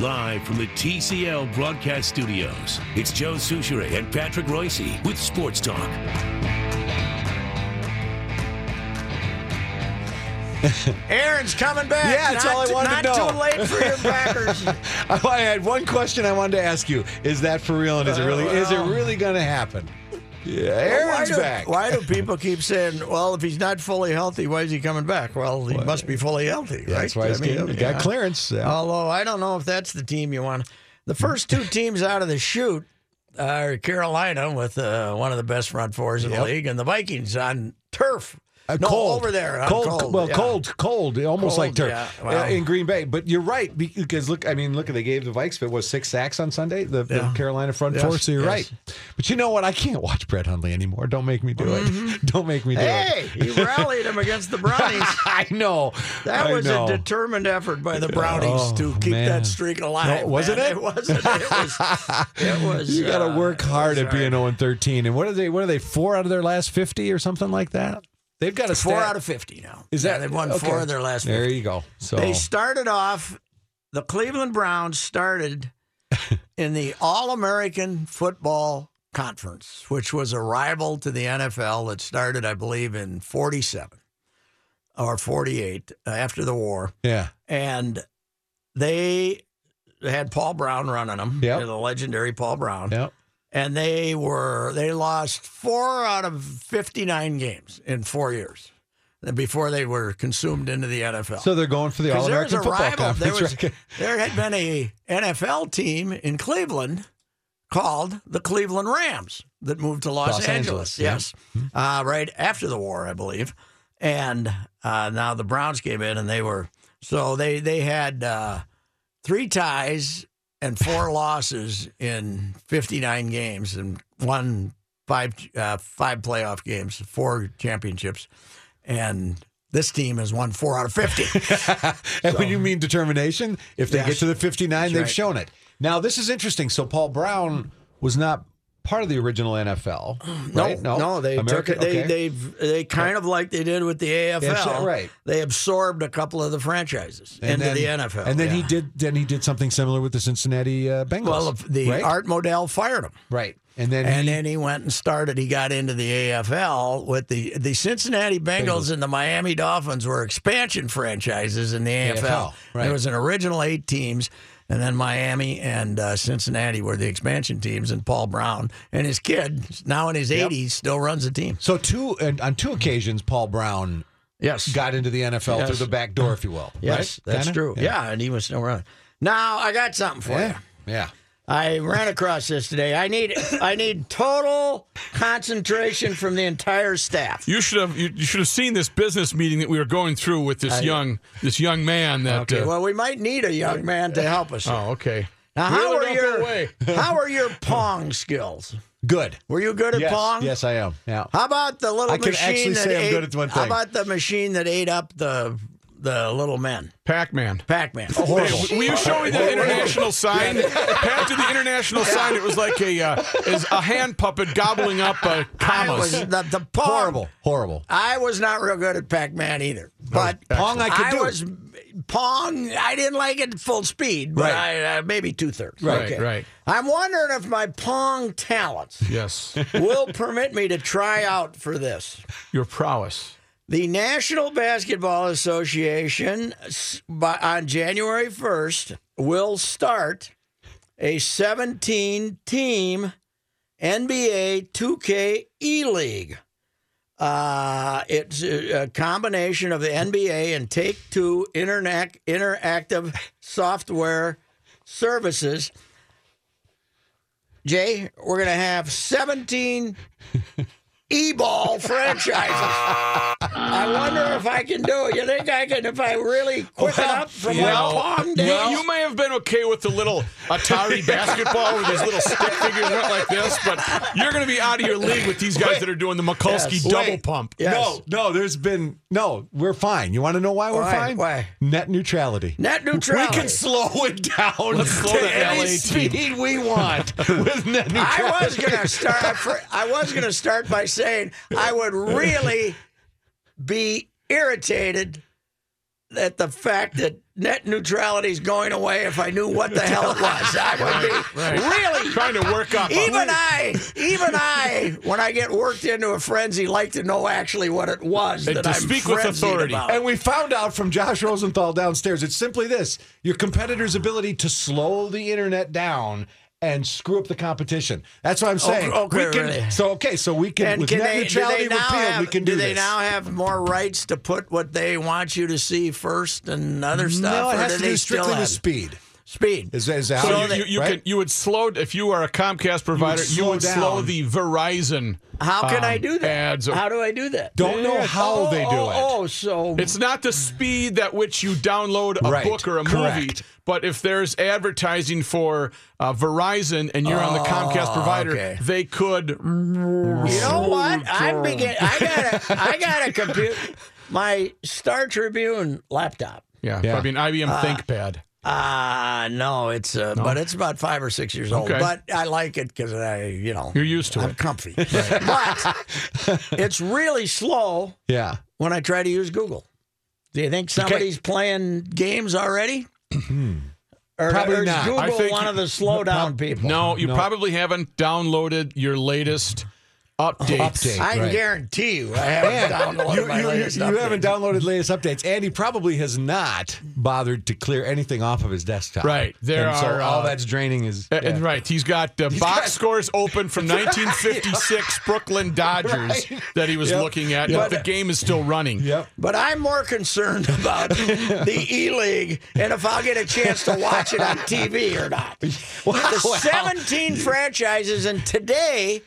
Live from the TCL broadcast studios, it's Joe Soucheray and Patrick Reusse with Sports Talk. Aaron's coming back. Yeah, that's not, all I wanted not to know. Not too late for your Packers. I had one question I wanted to ask you. Is that for real? And is it really is it oh. really going to happen? Yeah, why do, back. Why do people keep saying, "Well, if he's not fully healthy, why is he coming back?" Well, he must be fully healthy, right? That's why he's getting- he got clearance, yeah. Although I don't know if that's the team you want. The first two teams out of the chute are Carolina with uh, one of the best front fours in the league, and the Vikings on turf. Uh, no, cold over there. cold, cold, well, yeah. cold, cold, almost Cold, like turf yeah, uh, wow. in Green Bay. But you're right because look, I mean, look, they gave the Vikes, but was six sacks on Sunday, the, the Carolina front Yes, four. So you're yes. right. But you know what? I can't watch Brett Hundley anymore. Don't make me do it. Don't make me do it. Hey, it. he rallied him against the Brownies. I know. That I was know. a determined effort by the Brownies Oh, to keep man. that streak alive. No, wasn't man. it? It wasn't. It was. It was. You got to uh, work hard at being hard. 0 13. And what are they? What are they? Four out of their last 50 or something like that. They've got a four stat- out of fifty now. Is Yeah, that they've won okay. four of their last? There 50. you go. So They started off. The Cleveland Browns started in the All American Football Conference, which was a rival to the NFL that started, I believe, in '47 or '48 uh, after the war. yeah, and they had Paul Brown running them, Yep. the legendary Paul Brown, yeah. And they were they lost four out of fifty nine games in four years before they were consumed into the NFL. So they're going for the All American Football rival. There, Conference. was, right? there had been a NFL team in Cleveland called the Cleveland Rams that moved to Los, Los Angeles, yeah. Yes, uh, right after the war, I believe. And uh, now the Browns came in, and they were so they they had uh, three ties and four losses in 59 games and won five uh, five playoff games, four championships, and this team has won four out of 50. and when you mean determination, if they Yes. get to the 59, they've right. shown it. Now, this is interesting. So, Paul Brown was not part of the original NFL. Right? No, no, they American- took it. They okay. they they kind of like they did with the AFL. Yeah, right. They absorbed a couple of the franchises And into then- the NFL. And then he did. Then he did something similar with the Cincinnati uh, Bengals. Well, the right? Art Modell fired him. right, and then And he, then he went and started. He got into the AFL with the the Cincinnati Bengals, Bengals. and the Miami Dolphins were expansion franchises in the AFL. AFL, right. There was an original eight teams, and then Miami and uh, Cincinnati were the expansion teams. And Paul Brown and his kid, now in his Yep. 80s, still runs the team. so two and on two occasions, Paul Brown Yes, got into the NFL Yes. through the back door, if you will. Yes, right? that's Kinda? true. Yeah. and he was still running. Now I got something for yeah, you. yeah. I ran across this today. I need I need total concentration from the entire staff. You should have you, you should have seen this business meeting that we were going through with this young this young man that. Okay, uh, well, we might need a young man to help us. oh, okay. Now, how Wheeler, are your how are your pong skills? Good. Were you good at yes, pong? yes, I am. Yeah. How about the little I can machine actually that say I'm ate, good at one How about the machine that ate up the the little men? Pac-Man. Pac-Man. Horrible. Were you showing the international sign? Pat did the international sign. It was like a uh, is a hand puppet gobbling up uh, I was commas. the, the pong. Horrible. Horrible. I was not real good at Pac-Man either, but Pong I could do. was Pong. I didn't like it full speed, but Right. I, uh, maybe two thirds. Right, okay. right. I'm wondering if my Pong talents Yes, will permit me to try out for this. your prowess. The National Basketball Association on January 1st will start a 17 team NBA 2K E League. Uh, it's a, combination of the NBA and Take Two Interactive Software Services. Jay, we're going to have 17 e-ball franchises. I wonder if I can do it. You think I can if I really quick it up from Well, my Pong you, days? you may have been okay with the little Atari basketball where these little stick figures went like this, but you're going to be out of your league with these guys that are doing the Mikulski Yes. double Wait. pump. Yes. No, no, there's been no. We're fine. You want to know why we're Why? fine? Why? Net neutrality. Net neutrality. We can slow it down Let's slow to the any LA team. speed we want with net neutrality. I was gonna start. I was gonna start by saying I would really be irritated at the fact that net neutrality is going away if I knew what the hell it was. I would be right. really Trying to work up. a- Even I, even I, when I get worked into a frenzy, like to know actually what it was And that to I'm speak with authority. about. And we found out from Josh Rosenthal downstairs. It's simply this: your competitor's ability to slow the internet down and screw up the competition. That's what I'm saying. okay, we can, really. So okay, so we can And with can net they, neutrality they repealed, have, we can do, they this. now have more rights to put what they want you to see first and other stuff? no, it has do to they do strictly with speed. Speed? Is, is that So how you, they- you, you right? can you would slow if you are a Comcast provider, you slow would slow, the Verizon. How can I um, do that? Ads. How do I do that? Don't know how oh, they do oh, it. Oh, so It's not the speed at which you download a Right, book or a movie, but if there's advertising for uh, Verizon and you're on the Comcast provider, Oh, okay. they could. You know what? I'm begin. I got a. I got a computer. My Star Tribune laptop. Yeah, Yeah. probably an IBM Uh, ThinkPad. Ah, no, it's uh, but it's about five or six years old. Okay. But I like it because I, you know, You're used to it. I'm it. comfy. but it's really slow Yeah. when I try to use Google. Do you think somebody's playing games already? or, Probably or is not. Google I think one you- of the slow down people? No, you No. probably haven't downloaded your latest updates. Update. I can Right. guarantee you, I haven't downloaded You, my you, latest you update. haven't downloaded latest updates, and he probably has not bothered to clear anything off of his desktop. Right. There and so are, all uh, that's draining is Uh, yeah. Right, he's got uh, box got- scores open from 1956 Brooklyn Dodgers Right. that he was Yep. looking at, Yep. but the game is still running. Yep. But I'm more concerned about the E League and if I'll get a chance to watch it on TV or not. the 17 franchises, and today,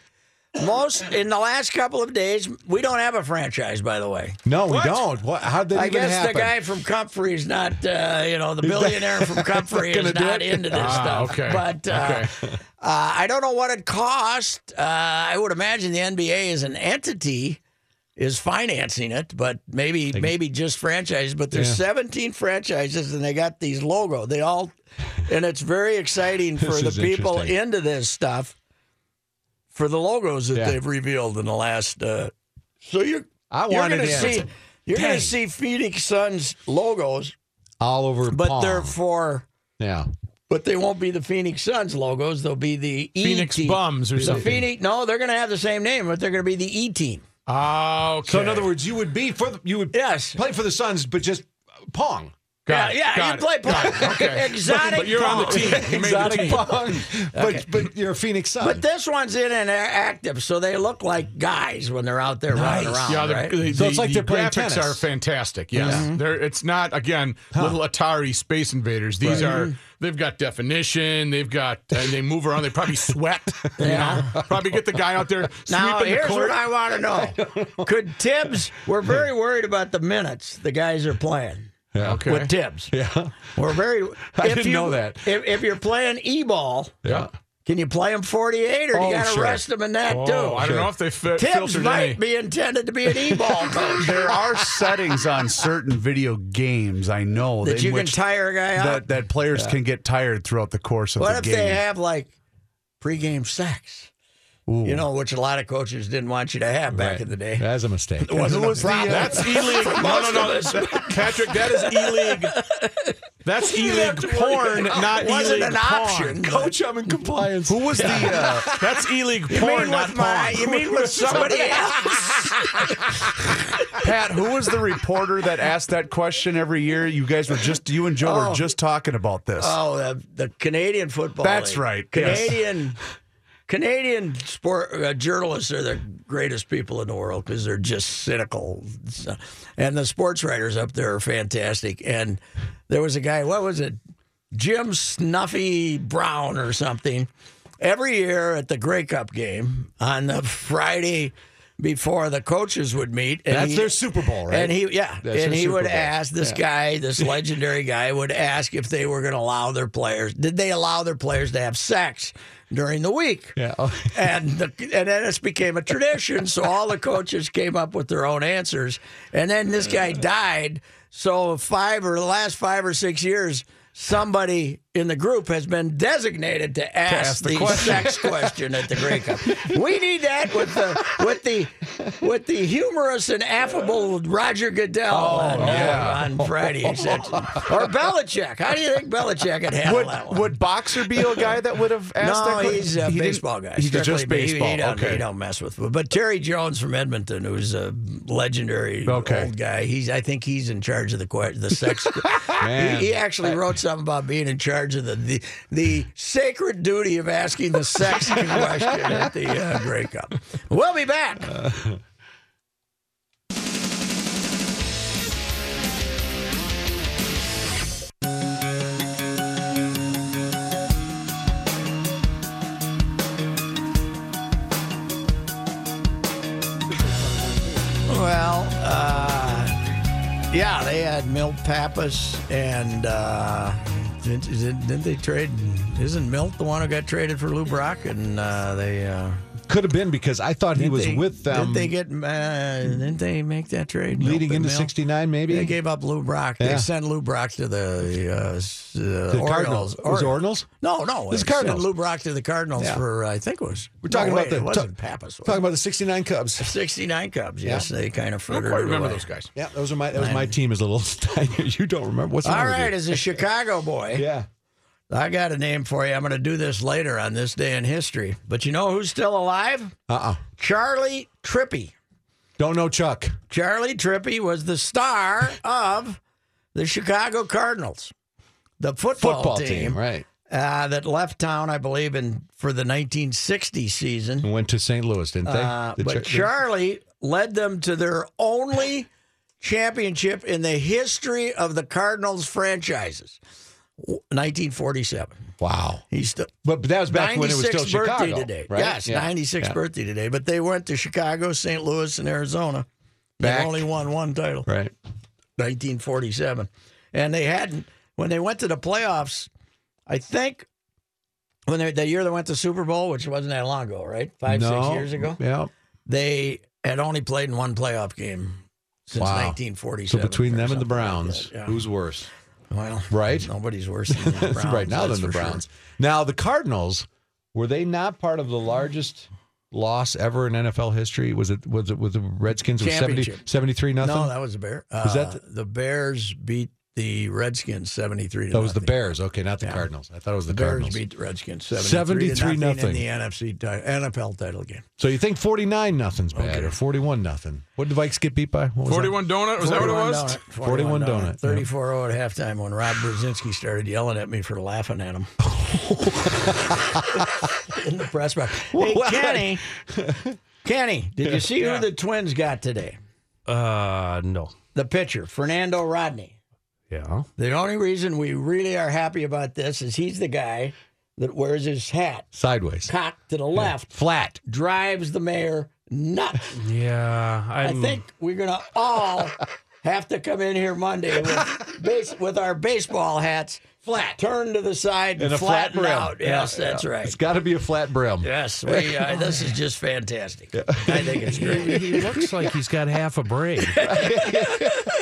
most in the last couple of days, we don't have a franchise. By the way, No, we don't. What? How did I even guess happen? the guy from Comfrey is not, uh, you know, the billionaire from Comfrey is not into this Ah, stuff. okay. But uh, Okay. uh, I don't know what it cost. Uh, I would imagine the NBA as an entity is financing it, but maybe maybe just franchises. But there's Yeah. 17 franchises, and they got these logo. They all, and it's very exciting for the people into this stuff for the logos that Yeah. they've revealed in the last. Uh, so you're I you're going to see you're going to see Phoenix Suns logos, all over. but Palm. they're for. yeah. But they won't be the Phoenix Suns logos. They'll be the E Phoenix team. Bums or The something. Phoenix. No, they're going to have the same name, but they're going to be the E team. Ah, okay. So in other words, you would be for the, you would Yes. play for the Suns, but just pong. Got yeah, it, yeah, got you it, play got it, pong. Okay. Exotic But you're on the pong. team. You made the Exotic team. pong. But but you're a Phoenix Sun. But this one's in and active, so they look like guys when they're out there running around. Yeah, the, right? the, So it's like the they're playing graphics tennis. are fantastic. Yes, mm-hmm. they're, it's not again little Atari Space Invaders. These are mm-hmm. they've got definition. They've got and they move around. They probably sweat. You know, probably get the guy out there Now, sweeping the here's court. what I want to know. Could Thibs, we're very worried about the minutes the guys are playing yeah. okay. with Thibs. Yeah. We're very. I if didn't you- know that. If, if you're playing e-ball, Yeah. can you play them 48 or do Oh, you got to sure. rest them in that Oh, too? I don't know if they fi- Thibs filtered might any. be intended to be an e-ball coach. There are settings on certain video games I know that in you can tire a guy out. that, that players can get tired throughout the course of what the game. What if they have like pregame sex? You know, which a lot of coaches didn't want you to have back Right. in the day. That's a mistake. It wasn't a problem. That's E League. No, no, no. Patrick, that is E League. That's e league porn, not E League an option. Coach, I'm in compliance. Who was the? Uh, That's e league porn, not with my? porn. You mean with somebody else? Pat, who was the reporter that asked that question every year? You guys were just, you and Joe were just talking about this. Oh, the, the Canadian football. That's League. right, yes. Canadian. Sport uh, journalists are the greatest people in the world because they're just cynical, and the sports writers up there are fantastic. And there was a guy, what was it, Jim Snuffy Brown or something. Every year at the Grey Cup game on the Friday before the coaches would meet, and That's he- their Super Bowl, right? And he, yeah, That's and he Super would Bowl. ask this guy, this legendary guy, would ask if they were going to allow their players. Did they allow their players to have sex during the week? Yeah. and the, and then this became a tradition. So all the coaches came up with their own answers, and then this guy died. So five or the last five or six years, somebody in the group has been designated to ask, ask the the, question. sex question at the Grey Cup. We need that with the with the with the humorous and affable Roger Goodell on, uh, on Friday. Or Belichick. How do you think Belichick had handled would, that one? would Boxer be a guy that would have asked that No, question? he's a He baseball guy. He's just ba- he- baseball. He, don't, okay. he don't mess with. But Terry Jones from Edmonton, who's a legendary Okay. old guy, he's I think he's in charge of the the sex. Man. he, he actually wrote something about being in charge of the the, the sacred duty of asking the sex question at the uh, Grey Cup. We'll be back. Well, uh, yeah, they had Milt Pappas and uh, didn't, didn't they trade? Isn't Milt the one who got traded for Lou Brock? And uh, they uh, Could have been because I thought he didn't was they- with them Didn't they get? Uh, didn't they make that trade? Leading into '69, maybe. They gave up Lou Brock. They sent Lou Brock to the, uh, uh, The Orioles. Cardinals. Was it Orioles? No, no. This is they sent Cardinals. Lou Brock to the Cardinals Yeah. for I think it was. We're talking no, about wait, the It wasn't ta- Pappas. was Talking about the '69 Cubs. 69 Cubs. Yes, they kind of I don't quite remember away. those guys. Yeah, those are my that was my team as a little You don't remember what's the All matter with right, you? as a Chicago boy, Yeah. I got a name for you. I'm going to do this later on this day in history. But you know who's still alive? Uh. uh Charley Trippi. Don't know Chuck. Charley Trippi was the star of the Chicago Cardinals, the football, Football team, right? uh, that left town, I believe, in for the 1960 season. And went to St. Louis, didn't they? Uh, The but Ch- Charley led them to their only championship in the history of the Cardinals franchises. 1947. wow. He's still But, but that was back when it was still birthday Chicago, today. right? Yes, Yeah. 96 Yeah. birthday today. But they went to Chicago, St. Louis, and Arizona. They only won one title, Right. 1947. And they hadn't, when they went to the playoffs, I think when they, the year they went to Super Bowl, which wasn't that long ago, right? Five, no. six years ago, Yeah. they had only played in one playoff game since Wow. 1947. So between them and the like Browns, that, yeah. who's worse? Well, Right? Nobody's worse than the Browns. right now than the for sure. Browns. Now the Cardinals were they not part of the largest loss ever in NFL history? Was it was it with the Redskins? Was 70, Championship. 73 nothing. No, that was the Bear. Was that Uh, the- the Bears beat the Redskins seventy three to that was the. Bears. Okay, not the Yeah. Cardinals. I thought it was the, The Bears Cardinals. beat the Redskins 73, 73 to nothing, nothing. in the NFC NFL title game. so you think 49 nothing's bad Okay. or 41 nothing? What did the Vikes get beat by? What was that? 41 donut? Was that what it was? donut, 41 donut, yeah. 34 0 at halftime when Rob Brzezinski started yelling at me for laughing at him. In the press box. Hey, Kenny. Kenny, did you see who the Twins got today? Uh, no. The pitcher, Fernando Rodney. Yeah. The only reason we really are happy about this is he's the guy that wears his hat Sideways. cocked to the left, Flat. drives the mayor nuts. Yeah. I I'm, think we're gonna all have to come in here Monday with base, with our baseball hats flat, Turn to the side, and, And a flat brim. out. Yes, that's right. It's got to be a flat brim. Yes, we. Uh, this is just fantastic. I think it's great. He looks like he's got half a brain.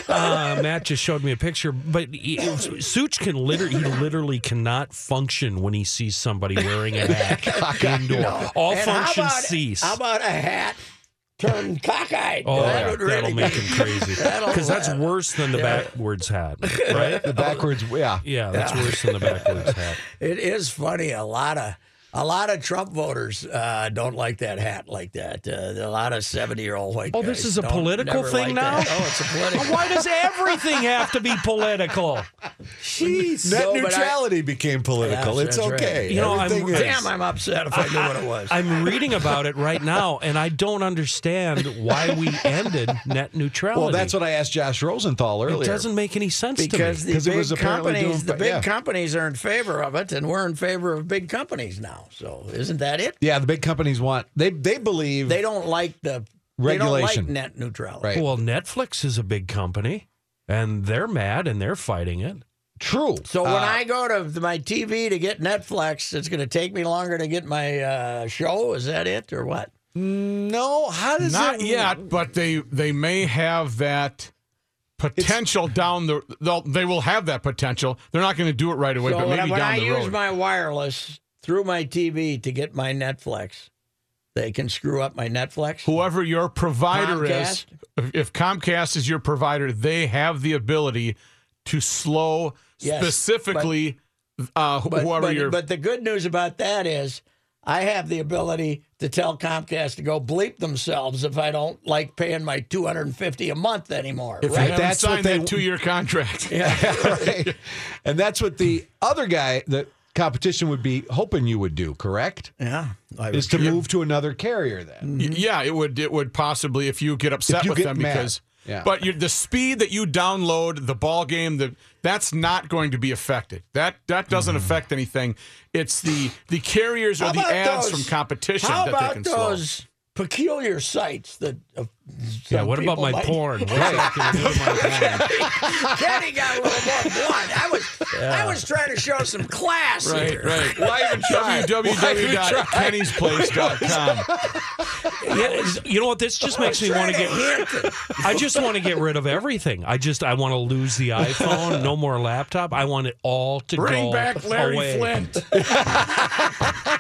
uh, Matt just showed me a picture, but he, Such can literally, he literally cannot function when he sees somebody wearing a hat indoor. All And how functions about- cease. How about a hat turn cockeyed. Oh, that yeah, would that'll really make him crazy. Because that's worse than the backwards hat, right? The backwards, yeah. Yeah, that's worse than the backwards hat. It is funny. A lot of a lot of Trump voters uh, don't like that hat like that. Uh, a lot of seventy-year-old white. Oh, this is a political thing like now? that. Oh, it's a political. Why does everything have to be political? Jeez. Net No, but I- neutrality became political. Yes, it's that's right. okay. You know, I'm- is. Damn, I'm upset if I knew what it was. I'm reading about it right now, and I don't understand why we ended net neutrality. well, that's what I asked Josh Rosenthal earlier. it doesn't make any sense because to the me. 'Cause it big was companies, doing- the big yeah. companies are in favor of it, and we're in favor of big companies now. So isn't that it? yeah, the big companies want they they believe They don't like the Regulation. They don't like net neutrality. Right. Well, Netflix is a big company, and they're mad and they're fighting it. true. So when Uh, I go to my TV to get Netflix, it's going to take me longer to get my uh, show. Is that it or what? no, how does Not it yet, but they they may have that potential down the. They'll, they will have that potential. They're not going to do it right away, so but when, I, maybe when down I the use road. my wireless through my TV to get my Netflix, they can screw up my Netflix. Whoever your provider Comcast? is, if- if Comcast is your provider, they have the ability to slow Yes, specifically uh, wh- But, whoever but, your. but the good news about that is I have the ability to tell Comcast to go bleep themselves if I don't like paying my 250 a month anymore. if you right? haven't That's what they- that two-year contract. right? And that's what the other guy, the competition, would be hoping you would do. Correct? yeah. I Is to move to another carrier then. Y- Yeah, it would. It would possibly if you get upset you with get them mad. because. Yeah. But you the speed that you download the ball game, the that's not going to be affected. That that doesn't Mm-hmm. affect anything. It's the the carriers or the ads those- from competition How that they about can slow. Those peculiar sites that? Uh, Yeah, what about my might- porn? What's that going to do to my porn? Kenny got a little more blunt. I was I was trying to show some class Right, here. right. Why even try? www.kennysplace.com. Yeah, it's- you know what? This just makes me want to get. I just want to get rid of everything. I just I want to lose the iPhone. No more laptop. I want it all to go. Bring go back Larry away. Flint.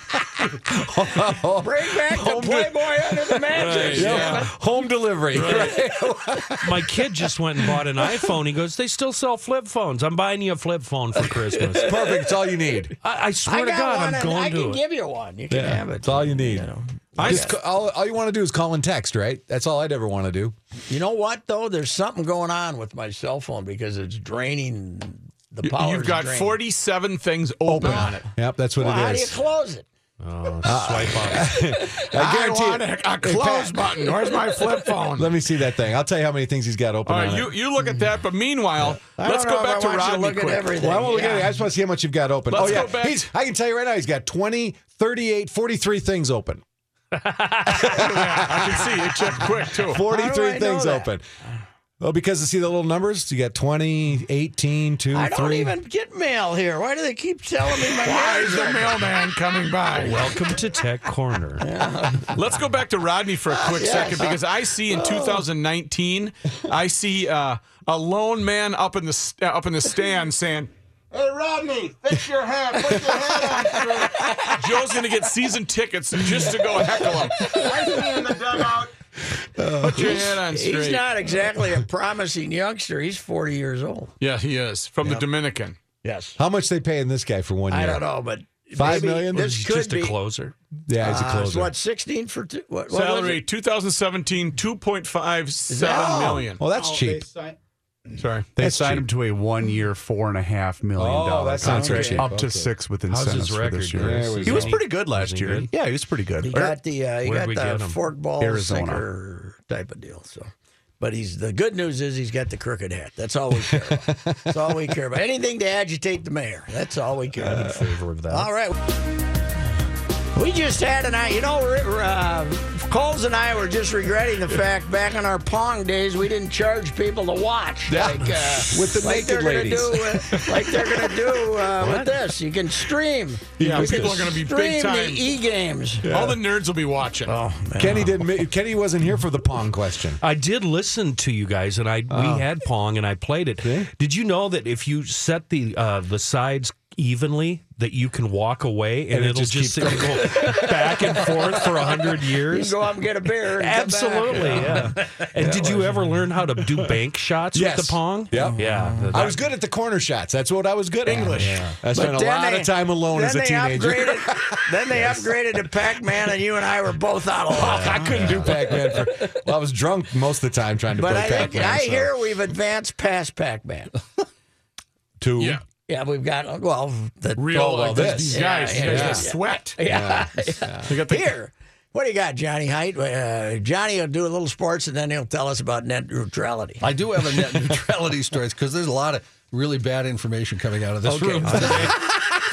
Bring back the Playboy under the mattress. Yeah. Home delivery. Right. My kid just went and bought an iPhone. He goes, "They still sell flip phones. I'm buying you a flip phone for Christmas." Perfect. It's all you need. I, I swear I to God, I'm and going I to can it. give you one. You can have it. That's all you need. know. Just all, all you want to do is call and text, right? That's all I'd ever want to do. You know what though? There's something going on with my cell phone because it's draining the power. You've got 47 things open on it. Yep, that's what Well, how do you close it? Oh, uh, swipe up. I I guarantee want it. a, a close Pat, button. Where's my flip phone? Let me see that thing. I'll tell you how many things he's got open All on right, it. you, you look at that, but meanwhile, I let's don't know go if back I to want you to Rodney look at quick. everything. Well, I won't look at it. I just want to see how much you've got open. Let's oh, yeah. go back- He's, I can tell you right now, he's got 20, 38, 43 things open. I can see it. Check quick, too. 43 I know things that? open. Well, because you see the little numbers? You got 20, 18, 2, I don't 3. even get mail here. Why do they keep telling me my Why is the mailman coming by? Welcome to Tech Corner. Let's go back to Rodney for a quick second because I see in 2019, I see uh, a lone man up in the st- up in the stand saying, "Hey Rodney, fix your hat. put your hat on straight." Joe's gonna get season tickets just to go heckle him. I see in the dugout. Put your head on straight. He's not exactly a promising youngster. He's 40 years old. Yeah, he is from the Dominican. Yes. How much they paying this guy for one year? I don't know, but Five maybe million? This He's could just be a closer. Yeah, he's a Uh, closer. so what? 16 for two? What, what Salary it? 2017, 2.57 Oh. million. well, that's cheap. Sorry. They That's signed cheap. him to a one-year, four and a half million Oh, dollar that contract, cheap. up to Okay. six with incentives for this year. There we He was pretty good last year. good? Yeah, he was pretty good. He got the uh, he Where'd got the him? fork ball Arizona. sinker type of deal. So, but he's the good news is he's got the crooked hat. That's all we care about. That's all we care about. Anything to agitate the mayor. That's all we care I'm in favor of that. All right. We just had an I, you know, uh, Coles and I were just regretting the fact back in our Pong days we didn't charge people to watch Yeah. like uh, With the like naked they're gonna ladies. do, uh, like they're gonna do uh, with this. You can stream. Yeah, You people are gonna be big stream time. the e games. All the nerds will be watching. Oh man. Kenny didn't. Kenny wasn't here for the pong question. I did listen to you guys, and I we had Pong, and I played it. Did you know that if you set the uh, the sides evenly that you can walk away and, And it it'll just just, go back and forth for a hundred You years? can go out and get a beer. And come back. Absolutely, yeah. And did you ever learn how to do bank shots Yes. with the pong? Yep. Yeah. Mm. Mm. I was good at the corner shots. That's what I was good at. English. I spent a lot they- of time alone as a teenager. Upgraded, then they upgraded to Pac-Man, and you and I were both out of luck. I couldn't do Pac-Man. For, well, I was drunk most of the time trying to But play I think Pac-Man. I so. hear we've advanced past Pac-Man. To Yeah. Yeah, we've got well the Real well, like this. these guys, Yeah, these guys yeah, that yeah. sweat. Yeah. They got the Here, what do you got, Johnny Height? Uh, Johnny will do a little sports, and then he'll tell us about net neutrality. I do have a net neutrality story because there's a lot of really bad information coming out of this Okay. room today.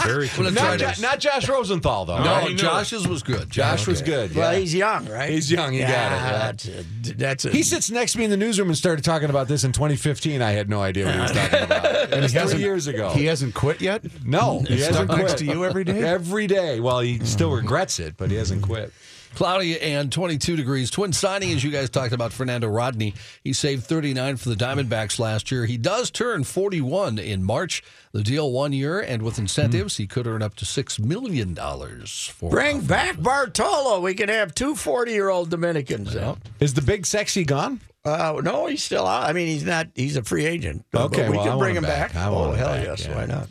very I'm gonna try Not, Jo- not Josh Rosenthal though. no, he knew Josh's was good. Josh was good. Well, yeah. he's young, right? He's young, he got it, Yeah, yeah. That's a, that's a, He sits next to me in the newsroom and started talking about this in 2015. I had no idea what he was talking about. It was three hasn't- year ago. He hasn't quit yet. no, he Stuck hasn't next quit. to you every day? Every day. Well, he still regrets it, but he hasn't quit. Cloudy and 22 degrees. Twin signing, as you guys talked about, Fernando Rodney. He saved 39 for the Diamondbacks last year. He does turn 41 in March. The deal one year, and with incentives, he could earn up to $6 million for bring back Bartolo. We can have two 40-year-old Dominicans. then. Is the big sexy gone? Uh, no, he's still out. I mean, he's not. He's a free agent. But Okay, we well, can I bring him him back. back. Oh hell back, yes, yeah. why not?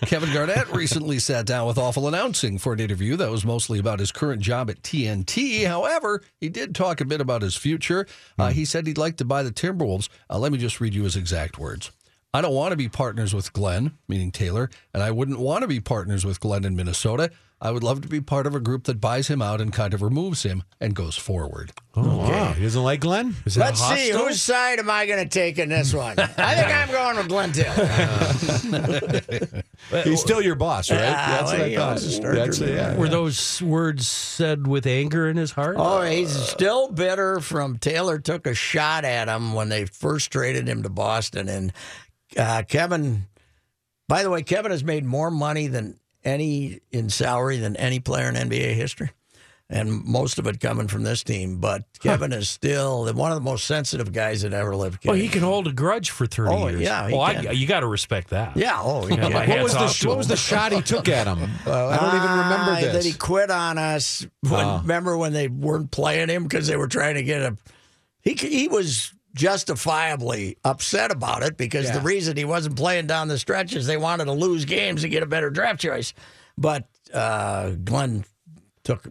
Kevin Garnett recently sat down with Awful Announcing for an interview that was mostly about his current job at TNT. However, he did talk a bit about his future. Uh, he said he'd like to buy the Timberwolves. Uh, let me just read you his exact words. I don't want to be partners with Glen, meaning Taylor, and I wouldn't want to be partners with Glen in Minnesota. I would love to be part of a group that buys him out and kind of removes him and goes forward. Oh, wow. He doesn't like Glen? Is that Let's see hostile? whose side am I going to take in this one. I think I'm going with Glen Taylor. He's still your boss, right? Yeah, That's well, what I he thought. owns the starter. That's it, yeah. Were those words said with anger in his heart? Oh, he's still bitter from Taylor took a shot at him when they first traded him to Boston. And uh, Kevin, by the way, Kevin has made more money than any in salary than any player in NBA history. And most of it coming from this team. But Kevin is still one of the most sensitive guys that ever lived. Well, he can hold a grudge for 30 Oh, years. yeah, well, I, you got to respect that. Yeah, oh, Yeah, yeah. What was, the, what was the shot he took at him? I don't even remember Ah, this. That he quit on us. When, Oh. Remember when they weren't playing him because they were trying to get a. He he was justifiably upset about it because the reason he wasn't playing down the stretch is they wanted to lose games to get a better draft choice. But uh, Glen took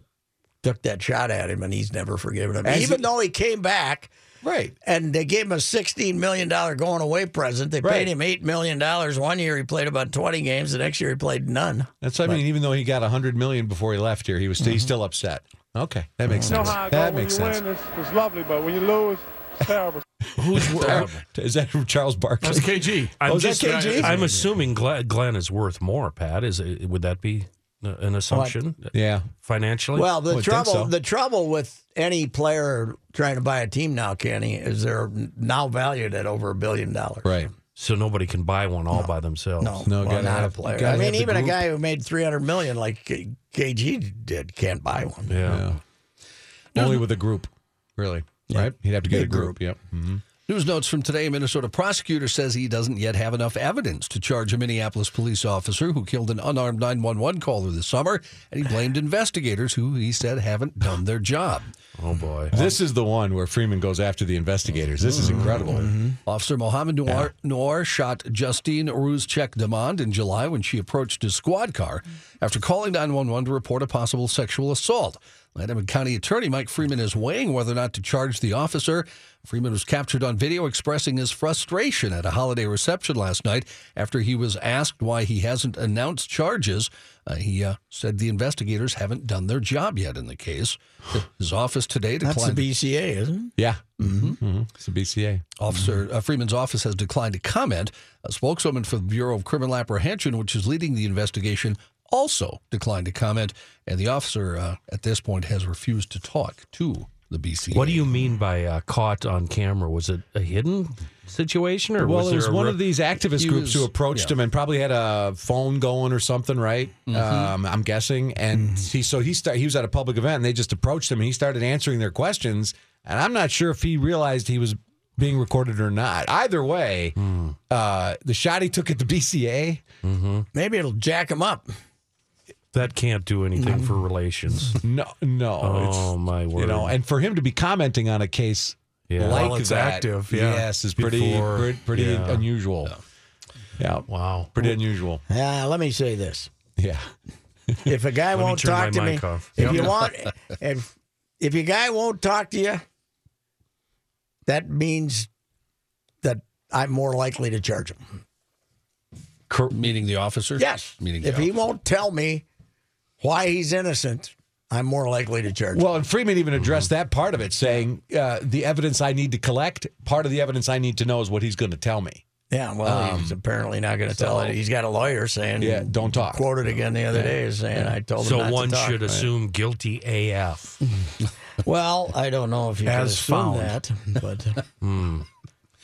took that shot at him and he's never forgiven him. As Even he- though he came back right. and they gave him a $16 million going away present. They Right. paid him $8 million. One year he played about 20 games. The next year he played none. That's what I mean. Even though he got a hundred million before he left here, he was still, he's still upset. Okay, that makes You know sense. how I go That when makes you sense. win, it's, it's lovely, but when you lose, it's terrible. Who's uh, Is that from Charles Barkley? That's KG. I'm Oh, is that just, KG? I'm assuming Glen, Glen is worth more. Pat, is it, would that be an assumption Yeah. financially? Well, the Would think trouble so. the trouble with any player trying to buy a team now, Kenny, is they're now valued at over a billion dollars. Right. so nobody can buy one all by themselves. No, No, well, gotta not have- a player. gotta I mean, the even a group. guy who made three hundred million like K- KG did can't buy one. Yeah. Yeah. Only with a group, really. Right? He'd have to get a Big group. Yep. hmm News notes from today Minnesota prosecutor says he doesn't yet have enough evidence to charge a Minneapolis police officer who killed an unarmed 911 caller this summer, and he blamed investigators who he said haven't done their job. Oh boy. This is the one where Freeman goes after the investigators. This is incredible. Officer Mohamed Noor, Noor shot Justine Ruszczyk Damond in July when she approached his squad car after calling 911 to report a possible sexual assault. Edmond County Attorney Mike Freeman is weighing whether or not to charge the officer. Freeman was captured on video expressing his frustration at a holiday reception last night after he was asked why he hasn't announced charges. Uh, he uh, said the investigators haven't done their job yet in the case. His office today declined. That's declined. the BCA, isn't it? Yeah. Mm-hmm. It's a BCA. Officer uh, Freeman's office has declined to comment. A spokeswoman for the Bureau of Criminal Apprehension, which is leading the investigation, also declined to comment. And the officer uh, at this point has refused to talk to the BCA. What do you mean by uh, caught on camera? Was it a hidden situation, or Well, was it there was one re- of these activist He groups who approached yeah. him and probably had a phone going or something, right? Um, I'm guessing. And he so he start, he was at a public event and they just approached him and he started answering their questions. And I'm not sure if he realized he was being recorded or not. Either way, uh, the shot he took at the BCA. Maybe it'll jack him up. That can't do anything for relations. No, no. Oh, my word. You know, and for him to be commenting on a case Yeah. like Well, it's that, active, yeah. yes, is pretty Before, pretty, pretty yeah. unusual. Yeah. Wow. pretty unusual. Uh, let me say this: Yeah. if a guy me won't turn talk to me, mic off. if you want, if if your guy won't talk to you, that means that I'm more likely to charge him. Meeting the officer? Yes. Meaning the if he officer. won't tell me why he's innocent, I'm more likely to charge him. Well, and Freeman even addressed mm-hmm. that part of it, saying uh, the evidence I need to collect, part of the evidence I need to know is what he's going to tell me. Yeah, well, he's um, apparently not going to tell it. He's got a lawyer saying, Yeah, don't talk. Quoted again the other day as saying, "I told him So one to talk." should assume guilty AF. Well, I don't know if you can As assume found. that, but hmm.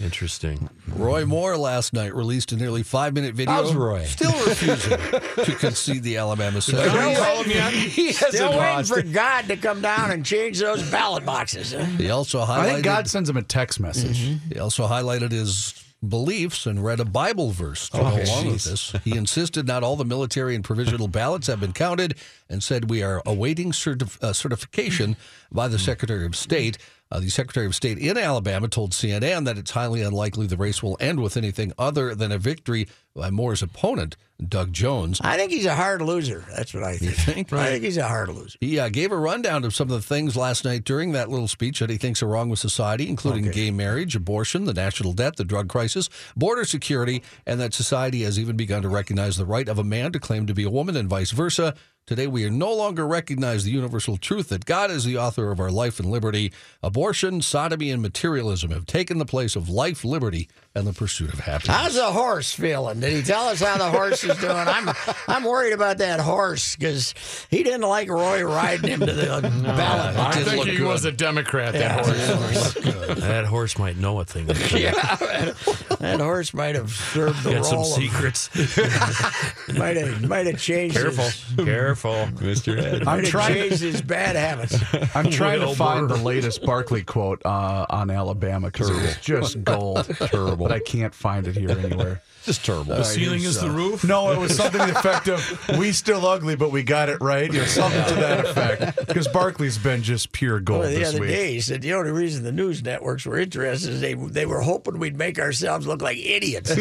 Interesting. Roy Moore last night released a nearly five minute video. How's Roy? Still refusing to concede the Alabama Senate. he hasn't still waiting for. God to come down and change those ballot boxes. huh? He also highlighted. I think God sends him a text message. He also highlighted his beliefs and read a Bible verse to go along with this. He insisted not all the military and provisional ballots have been counted and said we are awaiting certif- uh, certification by the Secretary of State. Uh, the Secretary of State in Alabama told CNN that it's highly unlikely the race will end with anything other than a victory by Moore's opponent, Doug Jones. I think he's a hard loser. That's what I think. think? I think he's a hard loser. He uh, gave a rundown of some of the things last night during that little speech that he thinks are wrong with society, including gay marriage, abortion, the national debt, the drug crisis, border security, and that society has even begun to recognize the right of a man to claim to be a woman and vice versa. Today, we are no longer recognize the universal truth that God is the author of our life and liberty. Abortion, sodomy, and materialism have taken the place of life, liberty, and the pursuit of happiness. How's the horse feeling? Did he tell us how the horse is doing? I'm I'm worried about that horse because he didn't like Roy riding him to the ballot I think look he good. was a Democrat. That horse. That horse might know a thing. or two. Yeah, that horse might have served the Got some of- secrets. might have might have changed. Careful. His, Careful. Mr. Ed. I'm might have trying. changed his bad habits. I'm trying to Wilbur. find the latest Barkley quote uh, on Alabama because it was just gold. Terrible, but I can't find it here anywhere. Just terrible. The ceiling is the uh, roof. No, it was something to the effect of "We still ugly, but we got it right," you know, something to that effect. Because Barkley's been just pure gold Well, the this other week. day, he said the only reason the news networks were interested is they they were hoping we'd make ourselves look like idiots.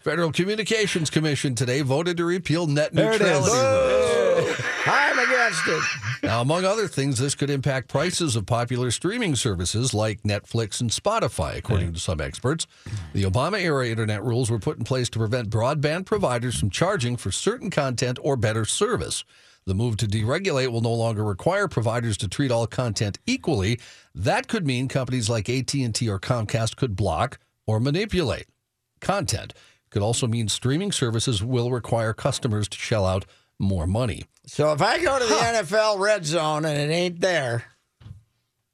Federal Communications Commission today voted to repeal net There it is. neutrality. I'm against it. Now, among other things, this could impact prices of popular streaming services like Netflix and Spotify, according to some experts. The Obama era internet rules were put in place to prevent broadband providers from charging for certain content or better service. The move to deregulate will no longer require providers to treat all content equally. That could mean companies like AT&T or Comcast could block or manipulate content. Could also mean streaming services will require customers to shell out more money. So if I go to the NFL red zone and it ain't there,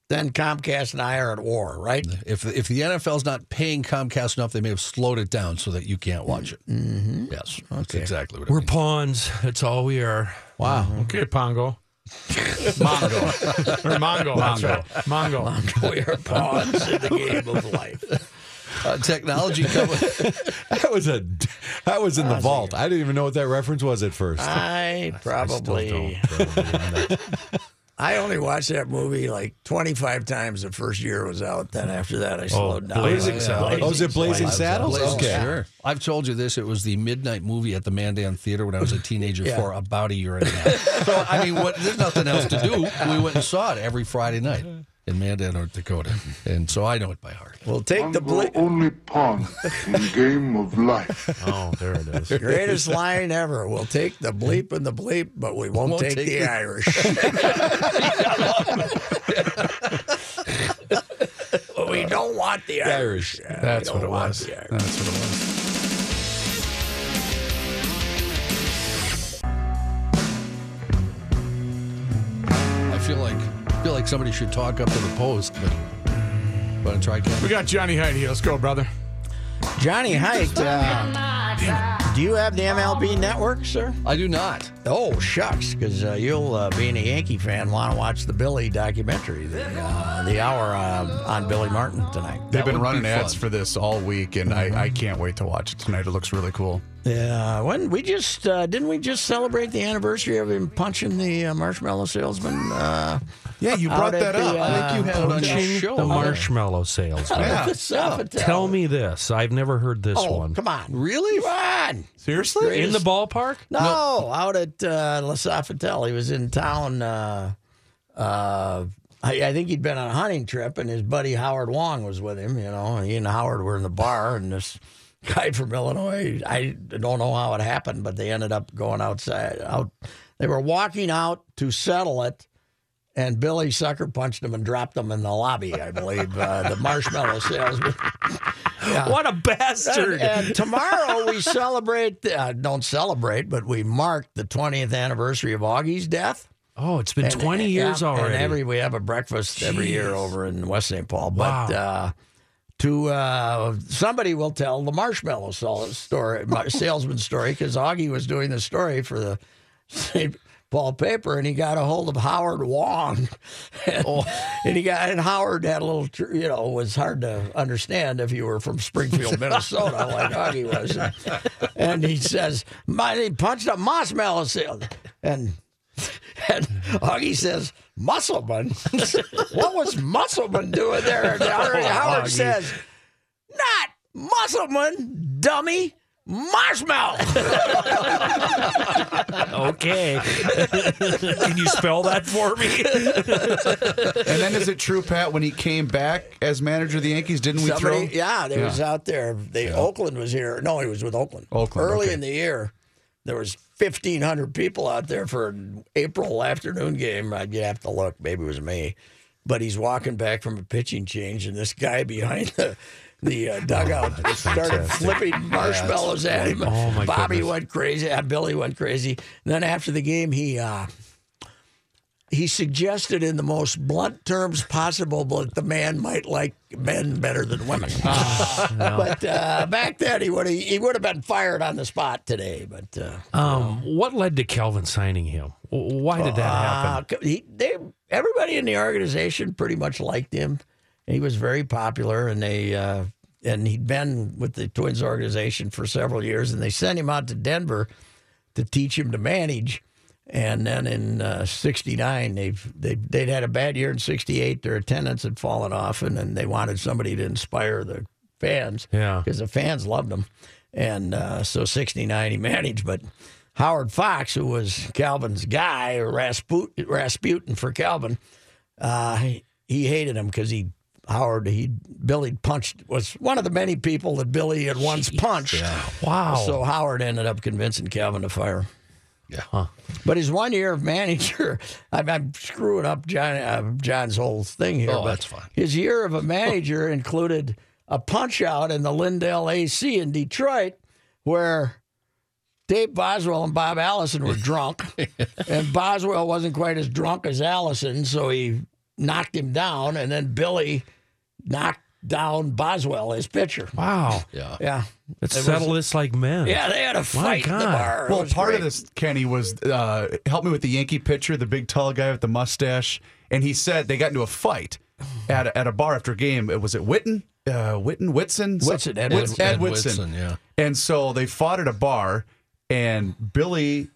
then Comcast and I are at war, right? If if the NFL's not paying Comcast enough, they may have slowed it down so that you can't watch it. Mm-hmm. Yes, that's exactly what it We're means. pawns. That's all we are. Wow. Okay, Pongo. Mongo. or Mongo. Mongo. Mongo. we are pawns in the game of life. Uh, technology company. That was a that was in the vault. I didn't even know what that reference was at first. I I probably still. I only watched that movie like 25 times the first year it was out. Then after that, I slowed down. Blazing Yeah. Saddles. Oh, is it Blazing Saddles? Blazing Okay. Sure. I've told you this. It was the midnight movie at the Mandan Theater when I was a teenager Yeah. for about a year and a half. So I mean, what, there's nothing else to do. We went and saw it every Friday night in Mandan, North Dakota, and so I know it by heart. We'll take the Mongo ble- only pawn in game of life. Oh, there it is. greatest line ever. We'll take the bleep and the bleep, but we won't, Won't take, take the the- Irish. we don't want the Irish. Irish. Yeah, That's don't what it was. the That's what it was. I feel like feel like somebody should talk up to the post, but want to try, Ken? We got Johnny Hyde here. Let's go, brother. Johnny Height. Uh, do you have the MLB network, sir? I do not. Oh shucks, because uh, you'll, uh, being a Yankee fan, want to watch the Billy documentary, the, uh, the hour uh, on Billy Martin tonight. They've been running be ads for this all week, and I, I can't wait to watch it tonight. It looks really cool. Yeah, when we just uh, didn't we just celebrate the anniversary of him punching the uh, marshmallow salesman? Uh, Yeah, you brought at that the, up. uh, I think you had it on your Punching show. the marshmallow salesman. Yeah. Sofitel. Tell me this. I've never heard this Oh, one. come on, Really? come on. Seriously? In the ballpark? No, out at uh, La Sofitel. He was in town. Uh, uh, I, I think he'd been on a hunting trip, and his buddy Howard Wong was with him. You know, he and Howard were in the bar, and this guy from Illinois. I don't know how it happened, but they ended up going outside. Out, they were walking out to settle it. And Billy sucker punched him and dropped him in the lobby, I believe. Uh, the marshmallow salesman. Yeah. What a bastard. And, and tomorrow we celebrate, uh, don't celebrate, but we mark the 20th anniversary of Augie's death. oh, it's been And- 20 years yeah, already. And every we have a breakfast every year over in West St. Paul. But Wow. uh, to uh, somebody will tell the marshmallow story, salesman story, because Augie was doing the story for the St. Paul paper, and he got a hold of Howard Wong, and, and he got and Howard had a little, you know, was hard to understand if you were from Springfield, Minnesota, like Augie was, and, and he says, "My he punched a marshmallow salesman," and and Augie says, Muscleman? what was Muscleman doing there? And Howard, oh, Howard says, Not Muscleman, dummy. Marshmallow. okay. Can you spell that for me? And then is it true, Pat, when he came back as manager of the Yankees, didn't we throw? yeah, there Yeah. was out there. They Oakland was here. No, he was with Oakland. Oakland, Early okay. in the year, there was fifteen hundred people out there for an April afternoon game. I'd have to look. Maybe it was me but he's walking back from a pitching change, and this guy behind the. The uh, dugout started flipping marshmallows at him. Oh, my Bobby goodness. went crazy. Uh, Billy went crazy. And then after the game, he uh, he suggested in the most blunt terms possible that the man might like men better than women. But uh, back then, he would he would have been fired on the spot today. But uh, Um, what led to Calvin signing him? Why did that happen? uh, he, they, everybody in the organization pretty much liked him. He was very popular, and they uh, and he'd been with the Twins organization for several years, and they sent him out to Denver to teach him to manage. And then in '69, they've they, they'd had a bad year in '68. Their attendance had fallen off, and then they wanted somebody to inspire the fans. Yeah. because the fans loved him. And uh, so '69 he managed, but Howard Fox, who was Calvin's guy, or Rasput- Rasputin for Calvin, uh, he, he hated him because he Howard he Billy punched was one of the many people that Billy had once punched. Wow. So Howard ended up convincing Calvin to fire. Yeah. But his one year of manager, I'm, I'm screwing up John, uh, John's whole thing here. Oh, that's fine. His year of a manager included a punch out in the Lindell AC in Detroit where Dave Boswell and Bob Allison were drunk. and Boswell wasn't quite as drunk as Allison, so he knocked him down. And then Billy knocked down Boswell, his pitcher. wow. Yeah. Yeah. Let's settle this like men. Yeah, they had a fight in the bar. Well, part great. of this, Kenny, was uh, help me with the Yankee pitcher, the big tall guy with the mustache, and he said they got into a fight at a, at a bar after a game. It was it Witten, uh, Witten, Whitson, Whitson, Ed Whit- Whitson. Ed Ed Whitson. Whitson, yeah. And so they fought at a bar, and Billy s-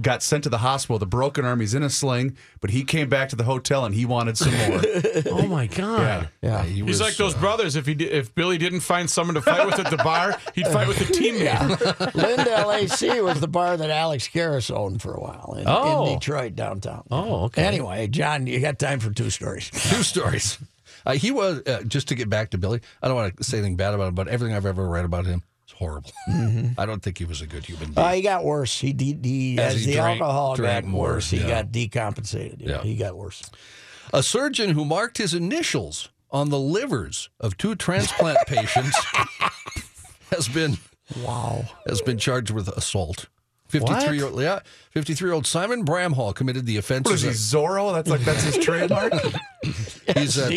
got sent to the hospital The broken arm. He's in a sling, but he came back to the hotel and he wanted some more. Oh my God. Yeah. He He's was, like those uh, brothers. If he did, if Billy didn't find someone to fight with at the bar, he'd fight with a teammate. Lindell AC was the bar that Alex Karras owned for a while in, Oh. in Detroit downtown. Oh, okay. Anyway, John, you got time for two stories. Two stories. Uh, he was uh, just to get back to Billy. I don't want to say anything bad about him, but everything I've ever read about him is horrible. I don't think he was a good human being. Uh, he got worse. He, he, he As as, he the drank- alcohol drank got more, worse, he yeah. got decompensated. Yeah, Yeah. he got worse. A surgeon who marked his initials on the livers of two transplant patients has been wow has been charged with assault. 53 year old yeah, 53 year old Simon Bramhall committed the offense. what is he, Zorro? That's like that's his trademark. He's at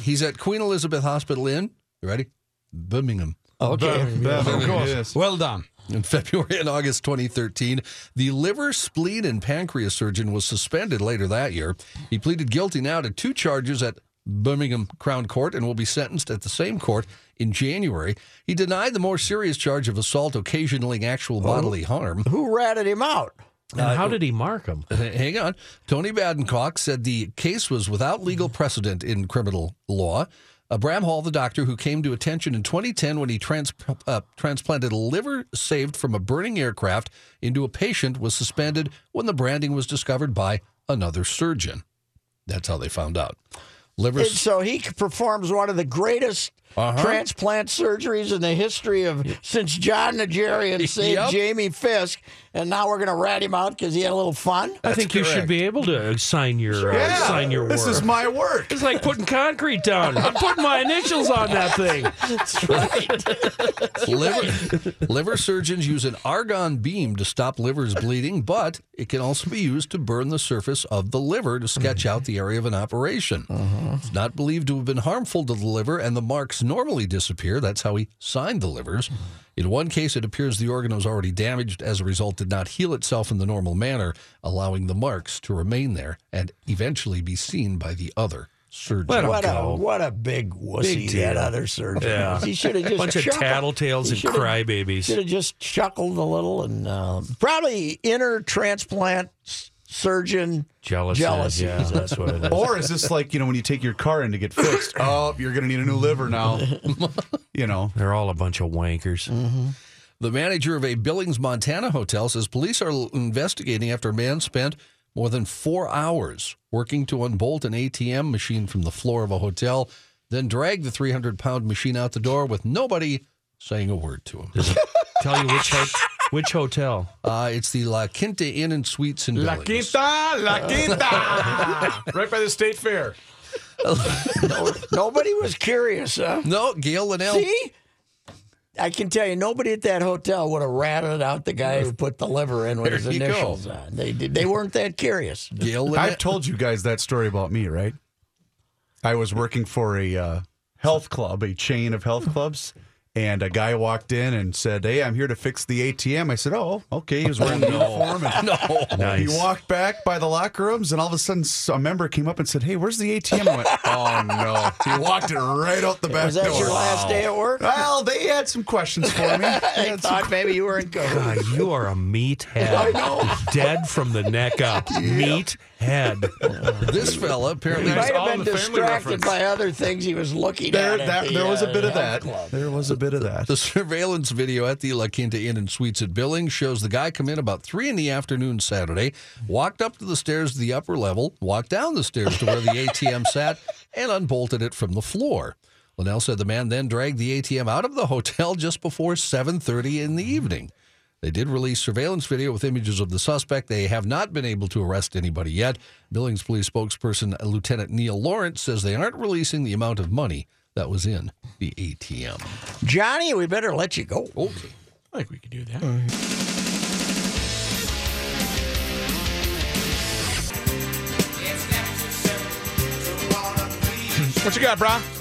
he's at Queen Elizabeth Hospital in you ready? Birmingham. Okay. Of course. Well done. In February and August 2013, the liver, spleen, and pancreas surgeon was suspended later that year. He pleaded guilty now to two charges at Birmingham Crown Court and will be sentenced at the same court in January. He denied the more serious charge of assault occasioning actual oh. bodily harm. Who ratted him out? And uh, how did he mark him? Uh, hang on. Tony Badenoch said the case was without legal precedent in criminal law. Uh, Bramhall, the doctor who came to attention in 2010 when he trans- uh, transplanted a liver saved from a burning aircraft into a patient, was suspended when the branding was discovered by another surgeon. That's how they found out. Liver. And so he performs one of the greatest Uh-huh. transplant surgeries in the history of since John Najarian saved Yep. Jamie Fisk, and now we're going to rat him out because he had a little fun. I think you should be able to sign your uh, sign your This work. is my work. It's like putting concrete down. I'm putting my initials on that thing. liver, liver surgeons use an argon beam to stop livers bleeding, but it can also be used to burn the surface of the liver to sketch out the area of an operation. It's not believed to have been harmful to the liver, and the marks normally disappear. That's how he signed the livers. In one case, it appears the organ was already damaged, as a result, did not heal itself in the normal manner, allowing the marks to remain there and eventually be seen by the other surgeon. Let him What a what a big wussy Big that other surgeon. Yeah. was. He should have just chuckled. A Bunch of tattletales and crybabies. Should have just chuckled a little and uh, probably inner transplant s- surgeon Jealousy. jealousy. Yeah, that's what it is. Or is this like, you know, when you take your car in to get fixed? Oh, you're going to need a new liver now. You know, They're all a bunch of wankers. Mm-hmm. The manager of a Billings, Montana hotel says police are investigating after a man spent more than four hours working to unbolt an ATM machine from the floor of a hotel, then drag the 300 pound machine out the door with nobody saying a word to him. Tell you which ho- which hotel. Uh, it's the La Quinta Inn and Suites in La Billings. Quinta, La Quinta, right by the state fair. Nobody was curious, huh? No, Gail Linnell. See? I can tell you, nobody at that hotel would have ratted out the guy who put the liver in with There his you go. initials on. They did. They weren't that curious. Gail Linnell. I've told you guys that story about me, right? I was working for a uh, health club, a chain of health clubs, and a guy walked in and said, "Hey, I'm here to fix the ATM." I said, "Oh, okay." He was wearing the uniform, and no. he walked back by the locker rooms, and all of a sudden, a member came up and said, "Hey, where's the ATM?" I went, "Oh no!" He walked it right out the back Was that door. your last day at work? Well, they had some questions for me. They I had some thought maybe you were in code. God, you are a meathead. I know. Dead from the neck up. Meathead. This fella apparently He Nice. might all have been the distracted by other things he was looking there, at. at that, the, there was a uh, bit of that. club. There was a bit of that. The surveillance video at the La Quinta Inn and Suites at Billings shows the guy come in about three in the afternoon Saturday, walked up to the stairs to the upper level, walked down the stairs to where the ATM sat, and unbolted it from the floor. Linnell said the man then dragged the ATM out of the hotel just before 7:30 in the evening. They did release surveillance video with images of the suspect. They have not been able to arrest anybody yet. Billings police spokesperson Lieutenant Neil Lawrence says they aren't releasing the amount of money that was in the ATM. Johnny, we better let you go. Okay. I think we could do that. What you got, brah?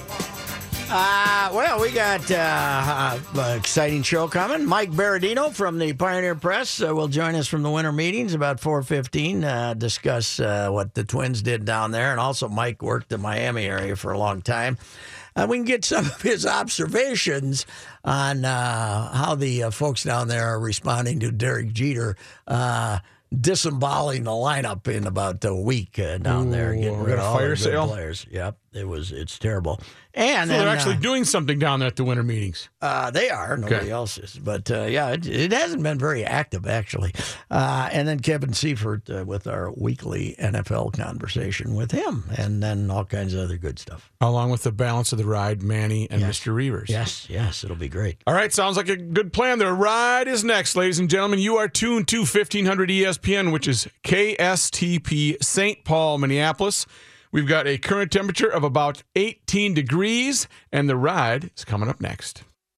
Uh, well, we got uh, uh, exciting show coming. Mike Berardino from the Pioneer Press uh, will join us from the winter meetings about 4.15, uh, discuss uh, what the Twins did down there. And also Mike worked the Miami area for a long time. Uh, we can get some of his observations on uh, how the uh, folks down there are responding to Derek Jeter uh, disemboweling the lineup in about a week uh, down there, getting rid of all fire the good sale? players. Yep, it was it's terrible. And So they're then, actually uh, doing something down there at the winter meetings. uh, they are. Nobody Okay. else is. But uh, yeah, it, it hasn't been very active, actually. Uh, and then Kevin Seifert uh, with our weekly NFL conversation with him, and then all kinds of other good stuff. Along with the balance of the ride, Manny and Mr. Reavers. Yes, yes, it'll be great. All right, sounds like a good plan. The ride is next, ladies and gentlemen. You are tuned to 1500 ESPN, which is KSTP St. Paul, Minneapolis. We've got a current temperature of about 18 degrees, and the ride is coming up next.